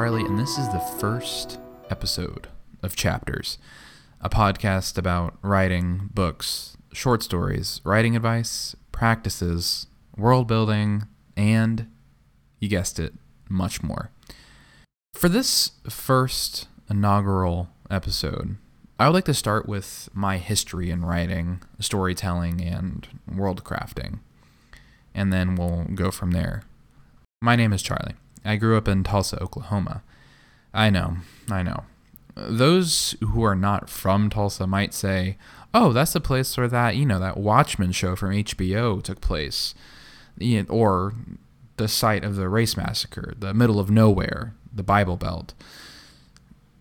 Charlie, and this is the first episode of Chapters, a podcast about writing books, short stories, writing advice, practices, world building, and, you guessed it, much more. For this first inaugural episode, I would like to start with my history in writing, storytelling, and world crafting, and then we'll go from there. My name is Charlie. I grew up in Tulsa, Oklahoma. I know, I know. Those who are not from Tulsa might say, oh, that's the place where that, you know, that Watchmen show from HBO took place. Or the site of the race massacre, the middle of nowhere, the Bible Belt.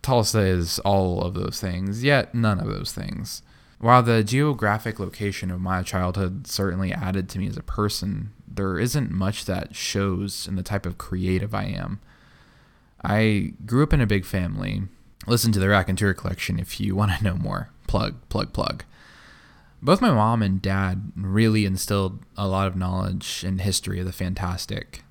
Tulsa is all of those things, yet none of those things. While the geographic location of my childhood certainly added to me as a person, there isn't much that shows in the type of creative I am. I grew up in a big family. Listen to the Raconteur collection if you want to know more. Plug, plug, plug. Both my mom and dad really instilled a lot of knowledge and history of the fantastic.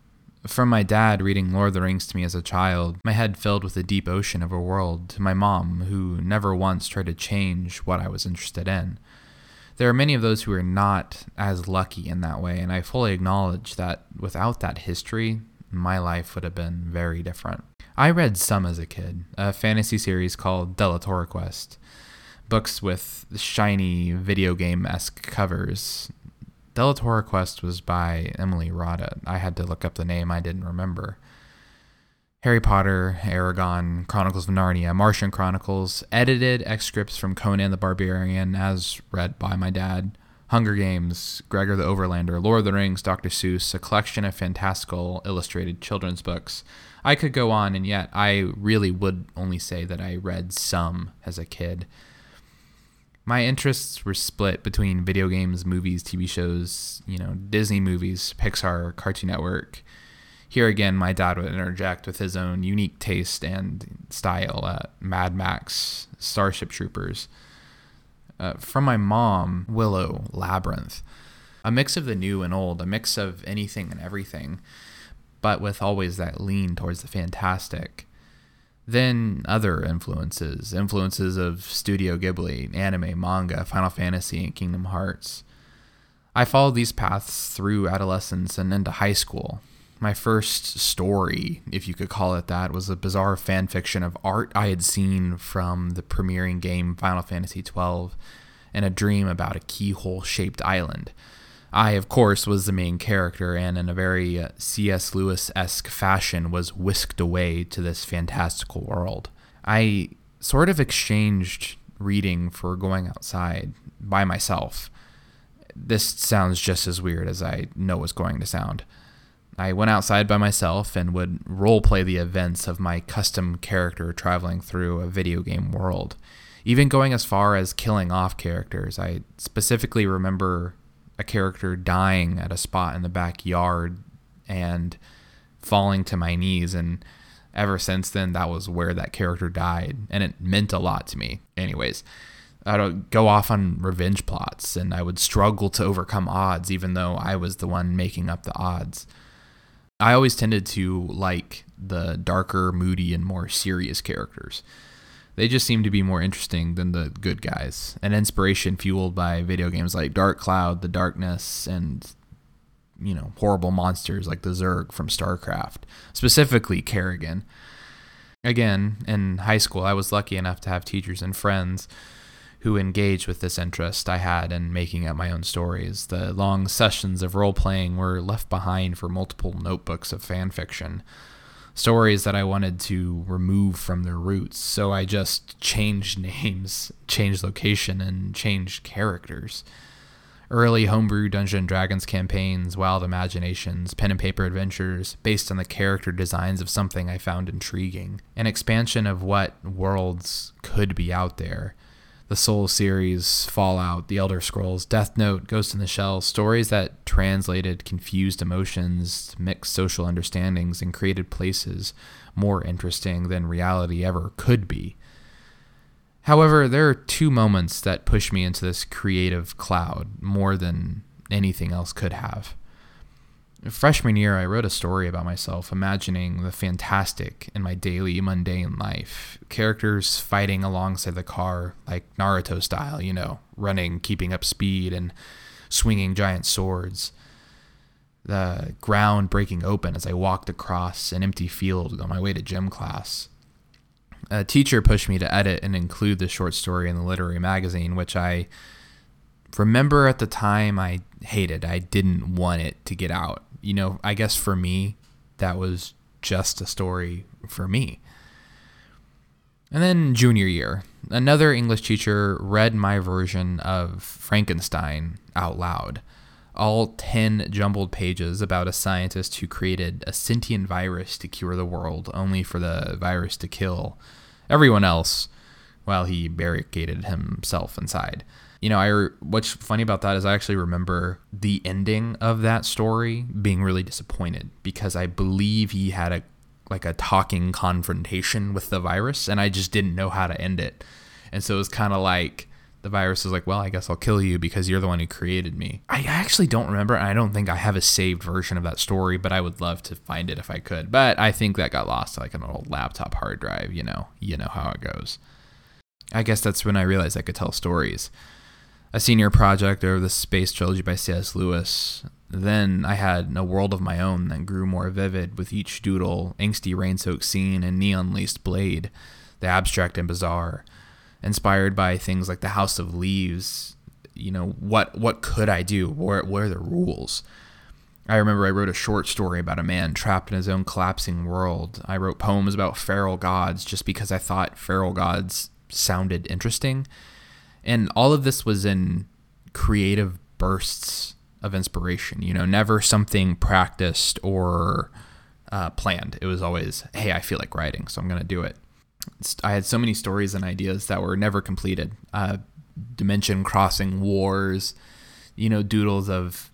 From my dad reading Lord of the Rings to me as a child, my head filled with a deep ocean of a world, to my mom, who never once tried to change what I was interested in. There are many of those who are not as lucky in that way, and I fully acknowledge that without that history, my life would have been very different. I read some as a kid, a fantasy series called Deltora Quest, books with shiny video game esque covers. Deltora Quest was by Emily Rodda. I had to look up the name, I didn't remember. Harry Potter, Eragon, Chronicles of Narnia, Martian Chronicles, edited excerpts from Conan the Barbarian as read by my dad, Hunger Games, Gregor the Overlander, Lord of the Rings, Dr. Seuss, a collection of fantastical illustrated children's books. I could go on, and yet I really would only say that I read some as a kid. My interests were split between video games, movies, TV shows, you know, Disney movies, Pixar, Cartoon Network. Here again, my dad would interject with his own unique taste and style at Mad Max, Starship Troopers. Uh, from my mom, Willow, Labyrinth. A mix of the new and old, a mix of anything and everything, but with always that lean towards the fantastic. Then other influences, influences of Studio Ghibli, anime, manga, Final Fantasy, and Kingdom Hearts. I followed these paths through adolescence and into high school. My first story, if you could call it that, was a bizarre fan fiction of art I had seen from the premiering game Final Fantasy XII and a dream about a keyhole shaped island. I, of course, was the main character, and in a very uh, C.S. Lewis esque fashion, was whisked away to this fantastical world. I sort of exchanged reading for going outside by myself. This sounds just as weird as I know it's going to sound. I went outside by myself and would role play the events of my custom character traveling through a video game world. Even going as far as killing off characters. I specifically remember a character dying at a spot in the backyard and falling to my knees and ever since then that was where that character died and it meant a lot to me anyways i would go off on revenge plots and i would struggle to overcome odds even though i was the one making up the odds i always tended to like the darker moody and more serious characters they just seem to be more interesting than the good guys. An inspiration fueled by video games like Dark Cloud, The Darkness, and you know, horrible monsters like the Zerg from StarCraft, specifically Kerrigan. Again, in high school, I was lucky enough to have teachers and friends who engaged with this interest I had in making up my own stories. The long sessions of role playing were left behind for multiple notebooks of fan fiction stories that I wanted to remove from their roots. So I just changed names, changed location, and changed characters. Early homebrew Dungeon Dragons campaigns, wild imaginations, pen and paper adventures based on the character designs of something I found intriguing, an expansion of what worlds could be out there the Soul series, Fallout, The Elder Scrolls, Death Note, Ghost in the Shell, stories that translated confused emotions, mixed social understandings, and created places more interesting than reality ever could be. However, there are two moments that push me into this creative cloud more than anything else could have. Freshman year, I wrote a story about myself, imagining the fantastic in my daily, mundane life. Characters fighting alongside the car, like Naruto style, you know, running, keeping up speed, and swinging giant swords. The ground breaking open as I walked across an empty field on my way to gym class. A teacher pushed me to edit and include the short story in the literary magazine, which I remember at the time I hated. I didn't want it to get out you know, I guess for me, that was just a story for me. And then junior year, another English teacher read my version of Frankenstein out loud. All 10 jumbled pages about a scientist who created a sentient virus to cure the world, only for the virus to kill everyone else while he barricaded himself inside you know, I what's funny about that is I actually remember the ending of that story being really disappointed because I believe he had a like a talking confrontation with the virus and I just didn't know how to end it. And so it was kind of like the virus was like, "Well, I guess I'll kill you because you're the one who created me." I actually don't remember and I don't think I have a saved version of that story, but I would love to find it if I could. But I think that got lost to like an old laptop hard drive, you know. You know how it goes. I guess that's when I realized I could tell stories a senior project over the space trilogy by C.S. Lewis. Then I had a world of my own that grew more vivid with each doodle, angsty rain-soaked scene, and neon-laced blade, the abstract and bizarre, inspired by things like the House of Leaves. You know what? What could I do? Where, where are the rules? I remember I wrote a short story about a man trapped in his own collapsing world. I wrote poems about feral gods just because I thought feral gods sounded interesting and all of this was in creative bursts of inspiration, you know, never something practiced or uh, planned. It was always, hey, I feel like writing, so I'm going to do it. I had so many stories and ideas that were never completed. Uh, dimension crossing wars, you know, doodles of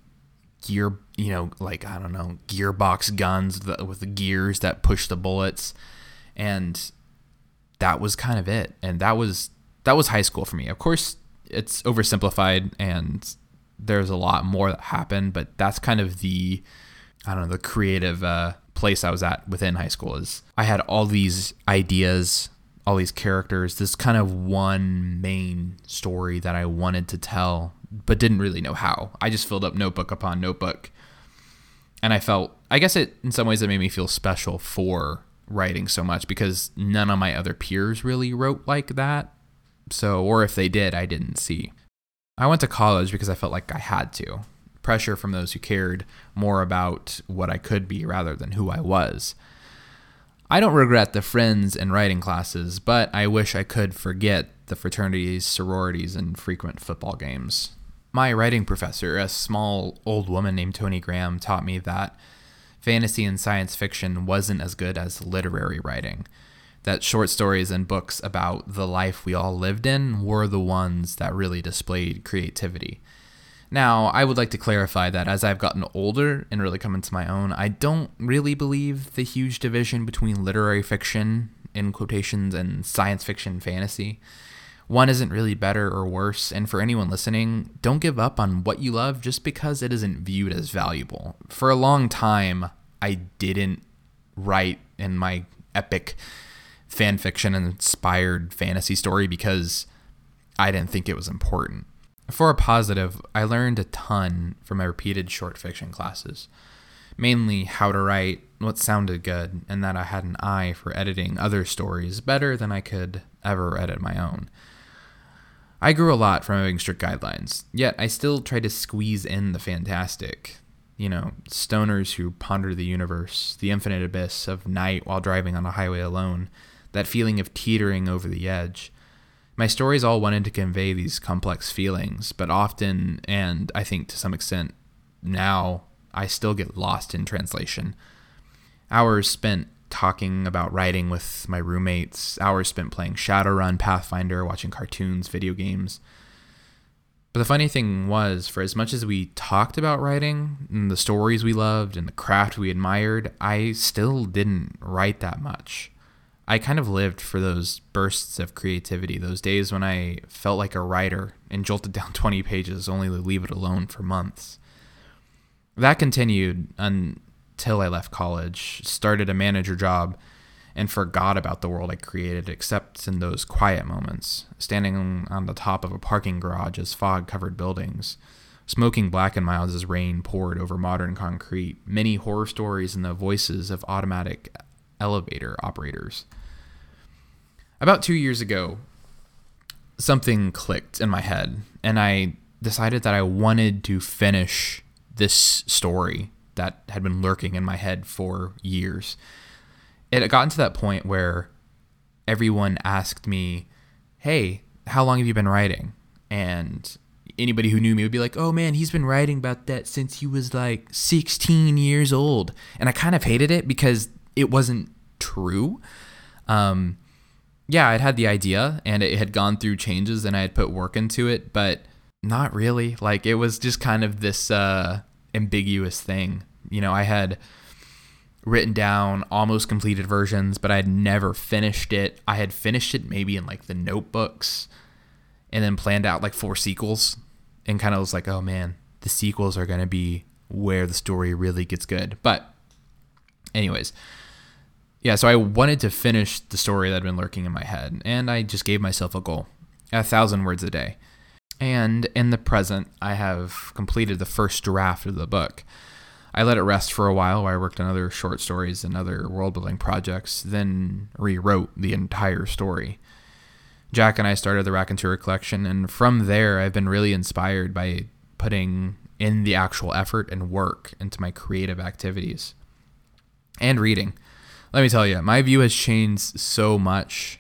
gear, you know, like, I don't know, gearbox guns with the gears that push the bullets. And that was kind of it. And that was that was high school for me. Of course, it's oversimplified and there's a lot more that happened, but that's kind of the I don't know the creative uh, place I was at within high school. Is I had all these ideas, all these characters, this kind of one main story that I wanted to tell, but didn't really know how. I just filled up notebook upon notebook, and I felt I guess it in some ways it made me feel special for writing so much because none of my other peers really wrote like that so, or if they did, I didn't see. I went to college because I felt like I had to. Pressure from those who cared more about what I could be rather than who I was. I don't regret the friends and writing classes, but I wish I could forget the fraternities, sororities, and frequent football games. My writing professor, a small old woman named Tony Graham, taught me that fantasy and science fiction wasn't as good as literary writing that short stories and books about the life we all lived in were the ones that really displayed creativity. Now, I would like to clarify that as I've gotten older and really come into my own, I don't really believe the huge division between literary fiction, in quotations, and science fiction fantasy. One isn't really better or worse, and for anyone listening, don't give up on what you love just because it isn't viewed as valuable. For a long time, I didn't write in my epic fan fiction and inspired fantasy story because I didn't think it was important. For a positive, I learned a ton from my repeated short fiction classes. Mainly how to write what sounded good, and that I had an eye for editing other stories better than I could ever edit my own. I grew a lot from having strict guidelines, yet I still try to squeeze in the fantastic. You know, stoners who ponder the universe, the infinite abyss of night while driving on a highway alone, that feeling of teetering over the edge. My stories all wanted to convey these complex feelings, but often, and I think to some extent now, I still get lost in translation. Hours spent talking about writing with my roommates, hours spent playing Shadowrun, Pathfinder, watching cartoons, video games. But the funny thing was, for as much as we talked about writing and the stories we loved and the craft we admired, I still didn't write that much. I kind of lived for those bursts of creativity, those days when I felt like a writer and jolted down 20 pages only to leave it alone for months. That continued until I left college, started a manager job, and forgot about the world I created, except in those quiet moments, standing on the top of a parking garage as fog covered buildings, smoking Black and Milds as rain poured over modern concrete, many horror stories and the voices of automatic elevator operators. About two years ago, something clicked in my head, and I decided that I wanted to finish this story that had been lurking in my head for years. It had gotten to that point where everyone asked me, Hey, how long have you been writing? And anybody who knew me would be like, "Oh man, he's been writing about that since he was like 16 years old," and I kind of hated it because it wasn't true. Um, yeah, I'd had the idea and it had gone through changes and I had put work into it, but not really. Like it was just kind of this uh, ambiguous thing. You know, I had written down almost completed versions, but I had never finished it. I had finished it maybe in like the notebooks and then planned out like four sequels and kind of was like, oh man, the sequels are going to be where the story really gets good. But, anyways, yeah, so I wanted to finish the story that had been lurking in my head, and I just gave myself a goal a thousand words a day. And in the present, I have completed the first draft of the book. I let it rest for a while while I worked on other short stories and other world building projects, then rewrote the entire story. Jack and I started the Raconteur collection, and from there, I've been really inspired by putting in the actual effort and work into my creative activities and reading. Let me tell you, my view has changed so much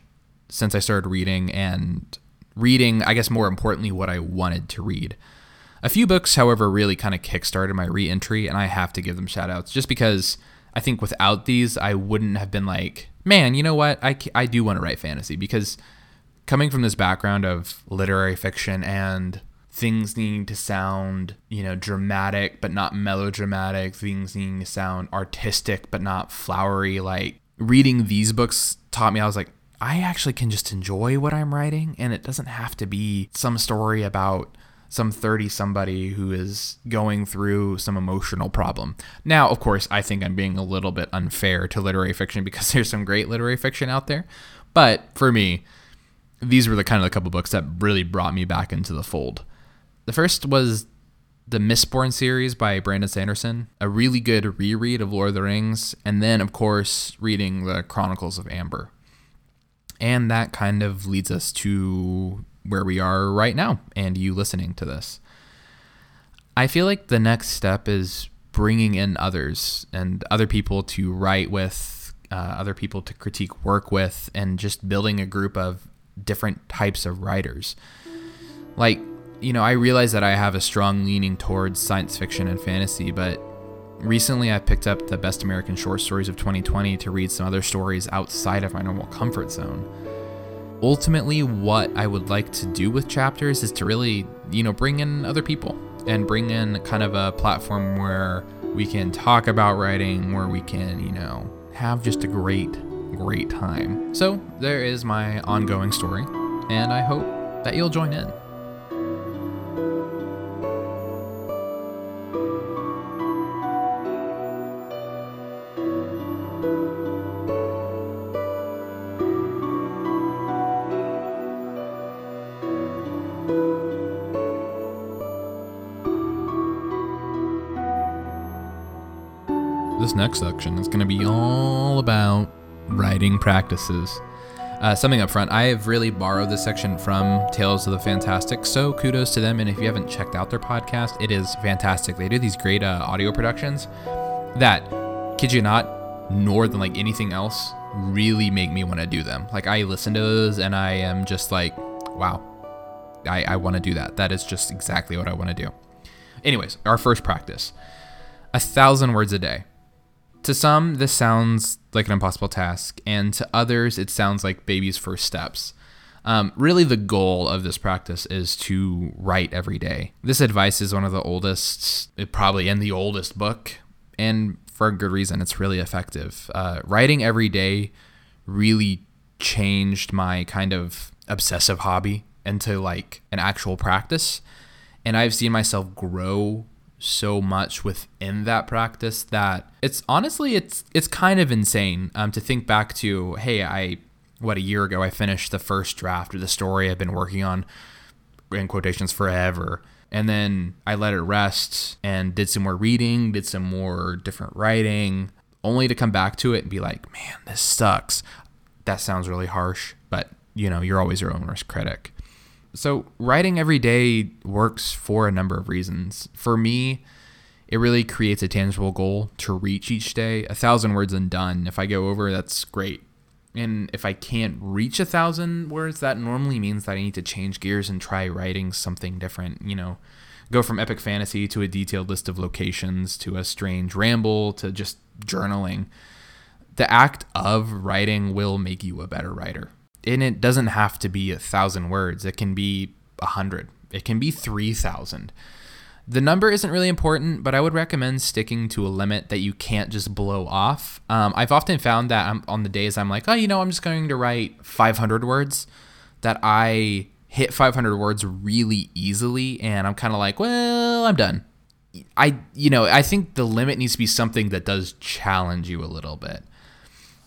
since I started reading, and reading, I guess more importantly, what I wanted to read. A few books, however, really kind of kickstarted my re entry, and I have to give them shout outs just because I think without these, I wouldn't have been like, man, you know what? I, I do want to write fantasy because coming from this background of literary fiction and things needing to sound, you know, dramatic but not melodramatic, things needing to sound artistic but not flowery, like reading these books taught me I was like I actually can just enjoy what I'm writing and it doesn't have to be some story about some 30 somebody who is going through some emotional problem. Now, of course, I think I'm being a little bit unfair to literary fiction because there's some great literary fiction out there. But for me, these were the kind of the couple books that really brought me back into the fold. The first was the Mistborn series by Brandon Sanderson, a really good reread of Lord of the Rings, and then, of course, reading the Chronicles of Amber. And that kind of leads us to where we are right now and you listening to this. I feel like the next step is bringing in others and other people to write with, uh, other people to critique work with, and just building a group of different types of writers. Like, you know, I realize that I have a strong leaning towards science fiction and fantasy, but recently I picked up the Best American Short Stories of 2020 to read some other stories outside of my normal comfort zone. Ultimately, what I would like to do with chapters is to really, you know, bring in other people and bring in kind of a platform where we can talk about writing, where we can, you know, have just a great great time. So, there is my ongoing story, and I hope that you'll join in. Section is going to be all about writing practices. Uh, something up front, I have really borrowed this section from Tales of the Fantastic, so kudos to them. And if you haven't checked out their podcast, it is fantastic. They do these great uh, audio productions that, kid you not, more than like anything else, really make me want to do them. Like I listen to those and I am just like, wow, I, I want to do that. That is just exactly what I want to do. Anyways, our first practice a thousand words a day. To some, this sounds like an impossible task, and to others, it sounds like baby's first steps. Um, really, the goal of this practice is to write every day. This advice is one of the oldest, probably in the oldest book, and for a good reason. It's really effective. Uh, writing every day really changed my kind of obsessive hobby into like an actual practice, and I've seen myself grow so much within that practice that it's honestly it's it's kind of insane um, to think back to hey I what a year ago I finished the first draft of the story I've been working on in quotations forever. And then I let it rest and did some more reading did some more different writing only to come back to it and be like man this sucks. That sounds really harsh but you know you're always your own worst critic so, writing every day works for a number of reasons. For me, it really creates a tangible goal to reach each day. A thousand words and done. If I go over, that's great. And if I can't reach a thousand words, that normally means that I need to change gears and try writing something different. You know, go from epic fantasy to a detailed list of locations to a strange ramble to just journaling. The act of writing will make you a better writer and it doesn't have to be a thousand words. It can be a hundred. It can be three thousand. The number isn't really important, but I would recommend sticking to a limit that you can't just blow off. Um, I've often found that I'm, on the days I'm like, oh, you know, I'm just going to write 500 words, that I hit 500 words really easily, and I'm kind of like, well, I'm done. I, you know, I think the limit needs to be something that does challenge you a little bit.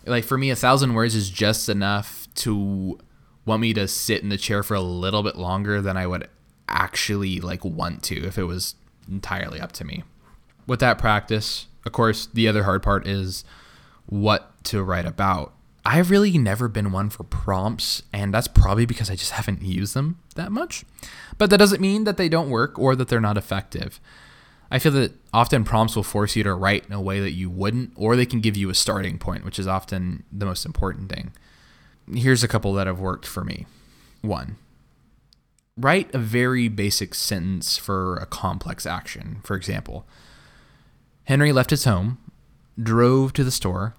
Like for me, a thousand words is just enough to want me to sit in the chair for a little bit longer than I would actually like want to if it was entirely up to me. With that practice, of course, the other hard part is what to write about. I've really never been one for prompts, and that's probably because I just haven't used them that much. But that doesn't mean that they don't work or that they're not effective. I feel that often prompts will force you to write in a way that you wouldn't, or they can give you a starting point, which is often the most important thing here's a couple that have worked for me. One, write a very basic sentence for a complex action. For example, Henry left his home, drove to the store,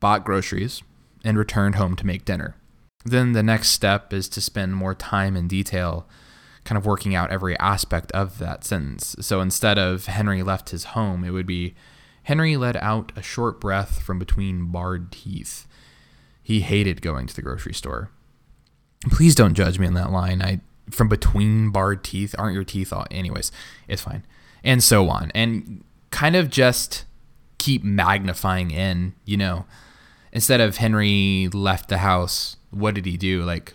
bought groceries, and returned home to make dinner. Then the next step is to spend more time in detail kind of working out every aspect of that sentence. So instead of Henry left his home, it would be Henry let out a short breath from between barred teeth. He hated going to the grocery store. Please don't judge me on that line. I from between barred teeth aren't your teeth all anyways it's fine and so on and kind of just keep magnifying in you know instead of henry left the house what did he do like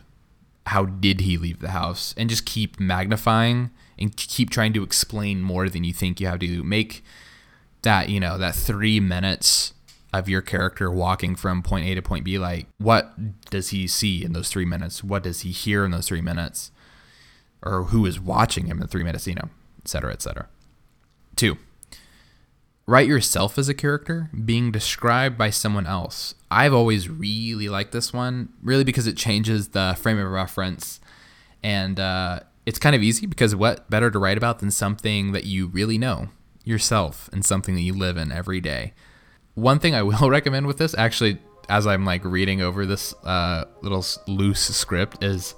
how did he leave the house and just keep magnifying and keep trying to explain more than you think you have to make that you know that three minutes of your character walking from point A to point B, like what does he see in those three minutes? What does he hear in those three minutes? Or who is watching him in three minutes, you know, et cetera, et cetera. Two, write yourself as a character being described by someone else. I've always really liked this one, really because it changes the frame of reference. And uh, it's kind of easy because what better to write about than something that you really know yourself and something that you live in every day one thing I will recommend with this, actually, as I'm like reading over this uh, little loose script, is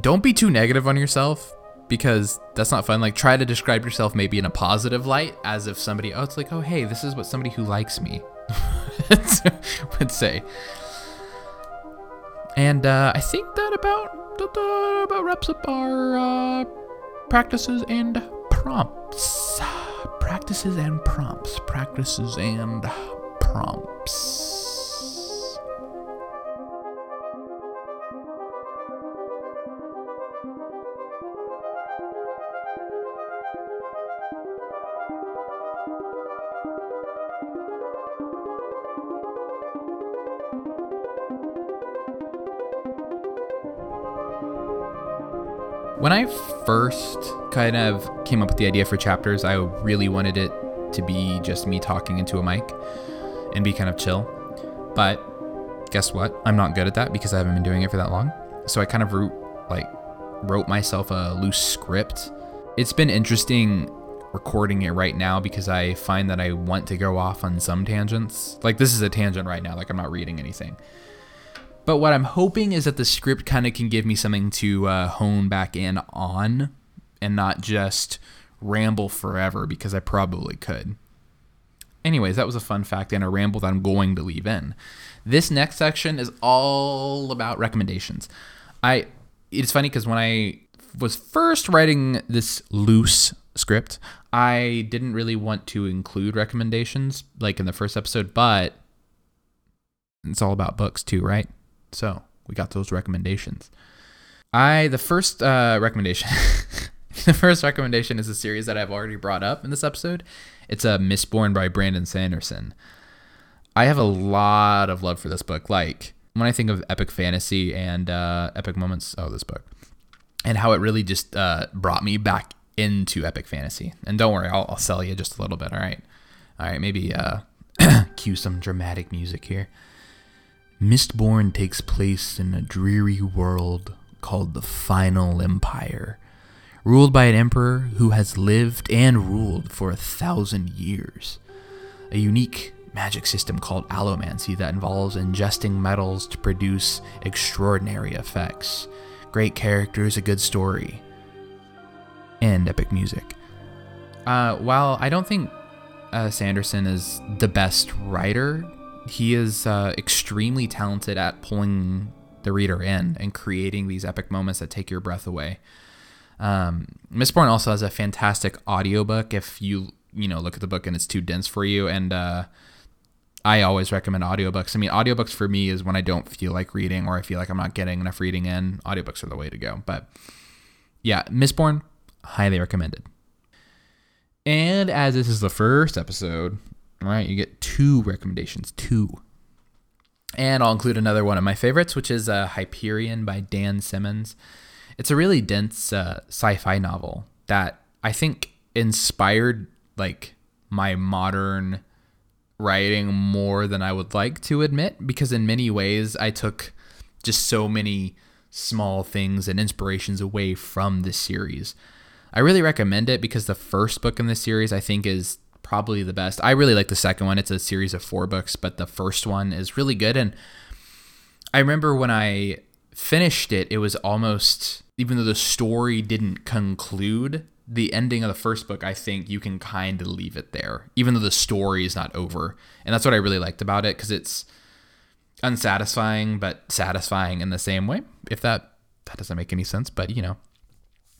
don't be too negative on yourself because that's not fun. Like, try to describe yourself maybe in a positive light, as if somebody, oh, it's like, oh, hey, this is what somebody who likes me would say. And uh, I think that about about wraps up our uh, practices and prompts practices and prompts. Practices and prompts. When I first kind of came up with the idea for chapters, I really wanted it to be just me talking into a mic and be kind of chill. But guess what? I'm not good at that because I haven't been doing it for that long. So I kind of wrote, like wrote myself a loose script. It's been interesting recording it right now because I find that I want to go off on some tangents. Like this is a tangent right now, like I'm not reading anything. But what I'm hoping is that the script kind of can give me something to uh, hone back in on and not just ramble forever because I probably could. Anyways, that was a fun fact and a ramble that I'm going to leave in. This next section is all about recommendations. I it's funny because when I was first writing this loose script, I didn't really want to include recommendations like in the first episode, but it's all about books too, right? So we got those recommendations. I the first uh, recommendation, the first recommendation is a series that I've already brought up in this episode. It's a uh, Mistborn by Brandon Sanderson. I have a lot of love for this book. Like when I think of epic fantasy and uh, epic moments, oh, this book, and how it really just uh, brought me back into epic fantasy. And don't worry, I'll, I'll sell you just a little bit. All right, all right, maybe uh, cue some dramatic music here. Mistborn takes place in a dreary world called the Final Empire, ruled by an emperor who has lived and ruled for a thousand years. A unique magic system called allomancy that involves ingesting metals to produce extraordinary effects. Great characters, a good story, and epic music. Uh, while I don't think uh, Sanderson is the best writer, he is uh, extremely talented at pulling the reader in and creating these epic moments that take your breath away. Um, Mistborn also has a fantastic audiobook if you you know look at the book and it's too dense for you and uh, I always recommend audiobooks. I mean, audiobooks for me is when I don't feel like reading or I feel like I'm not getting enough reading in. Audiobooks are the way to go. But yeah, Mistborn, highly recommended. And as this is the first episode, right, you get two recommendations, two. And I'll include another one of my favorites, which is uh, Hyperion by Dan Simmons. It's a really dense uh, sci-fi novel that I think inspired like my modern writing more than I would like to admit because in many ways I took just so many small things and inspirations away from this series. I really recommend it because the first book in this series I think is probably the best. I really like the second one. It's a series of 4 books, but the first one is really good and I remember when I finished it, it was almost even though the story didn't conclude, the ending of the first book, I think you can kind of leave it there, even though the story is not over. And that's what I really liked about it because it's unsatisfying but satisfying in the same way. If that that doesn't make any sense, but you know,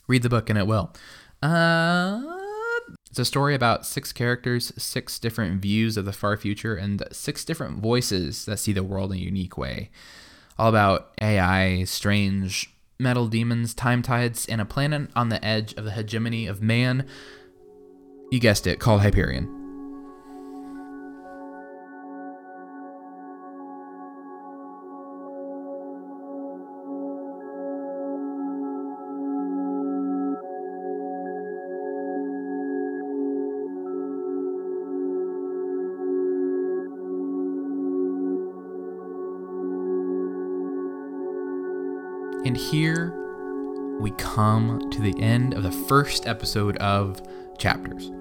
read the book and it will. Uh, it's a story about six characters, six different views of the far future, and six different voices that see the world in a unique way. All about AI, strange metal demons, time tides, and a planet on the edge of the hegemony of man. You guessed it, called Hyperion. And here we come to the end of the first episode of Chapters.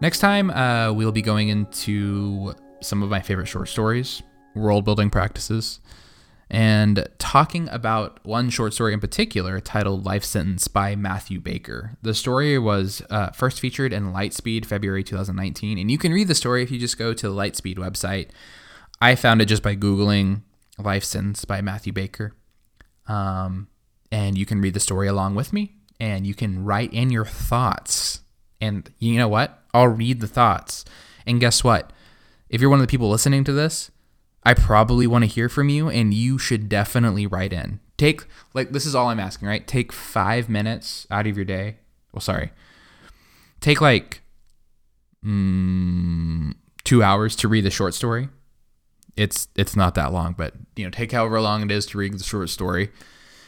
Next time, uh, we'll be going into some of my favorite short stories, world building practices, and talking about one short story in particular titled Life Sentence by Matthew Baker. The story was uh, first featured in Lightspeed February 2019, and you can read the story if you just go to the Lightspeed website. I found it just by Googling Life Sentence by Matthew Baker. Um, and you can read the story along with me and you can write in your thoughts. And you know what? I'll read the thoughts. And guess what? If you're one of the people listening to this, I probably want to hear from you and you should definitely write in. Take, like, this is all I'm asking, right? Take five minutes out of your day. Well, sorry. Take like mm, two hours to read the short story it's it's not that long, but you know, take however long it is to read the short story.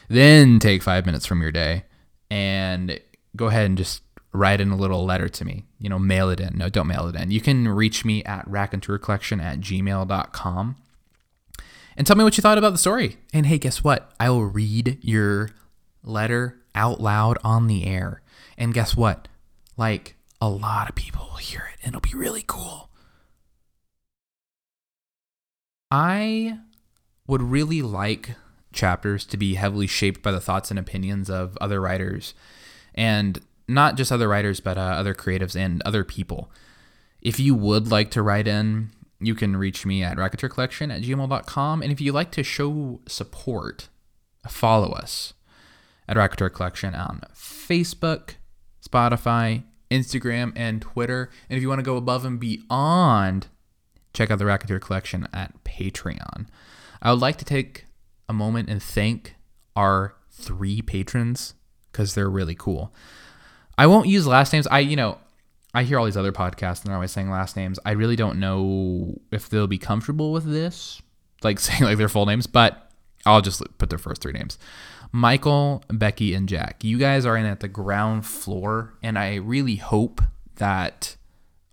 Then take five minutes from your day and go ahead and just write in a little letter to me. You know, mail it in. No, don't mail it in. You can reach me at raconteurcollection at gmail.com and tell me what you thought about the story. And hey, guess what? I will read your letter out loud on the air. And guess what? Like a lot of people will hear it and it'll be really cool. I would really like chapters to be heavily shaped by the thoughts and opinions of other writers and not just other writers but uh, other creatives and other people if you would like to write in you can reach me at raconteurcollection at gmail.com and if you'd like to show support follow us at Raconteur Collection on Facebook, Spotify, Instagram, and Twitter. And if you want to go above and beyond, check out the Raconteur Collection at Patreon. I would like to take a moment and thank our three patrons because they're really cool. I won't use last names. I, you know, I hear all these other podcasts and they're always saying last names. I really don't know if they'll be comfortable with this, like saying like their full names, but I'll just put their first three names. Michael, Becky, and Jack. You guys are in at the ground floor, and I really hope that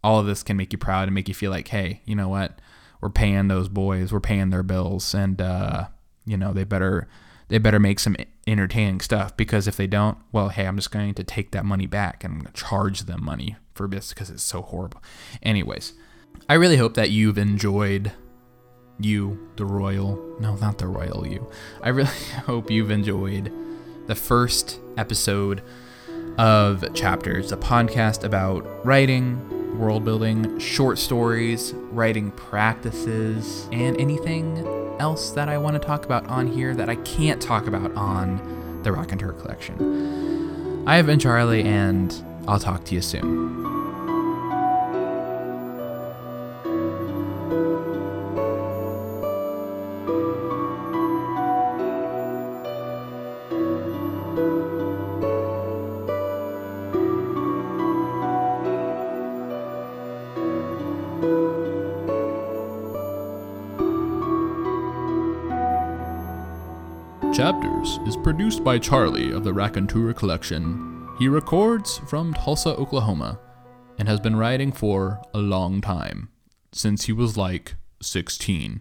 all of this can make you proud and make you feel like, hey, you know what? We're paying those boys, we're paying their bills, and uh, you know they better they better make some entertaining stuff because if they don't, well, hey, I'm just going to take that money back and I'm going to charge them money for this because it's so horrible. Anyways, I really hope that you've enjoyed you, the royal, no, not the royal you. I really hope you've enjoyed the first episode of Chapters, a podcast about writing, world building, short stories, writing practices, and anything else that I want to talk about on here that I can't talk about on the Raconteur Collection. I have been Charlie, and I'll talk to you soon. By Charlie of the Raconteur Collection. He records from Tulsa, Oklahoma, and has been writing for a long time, since he was like 16.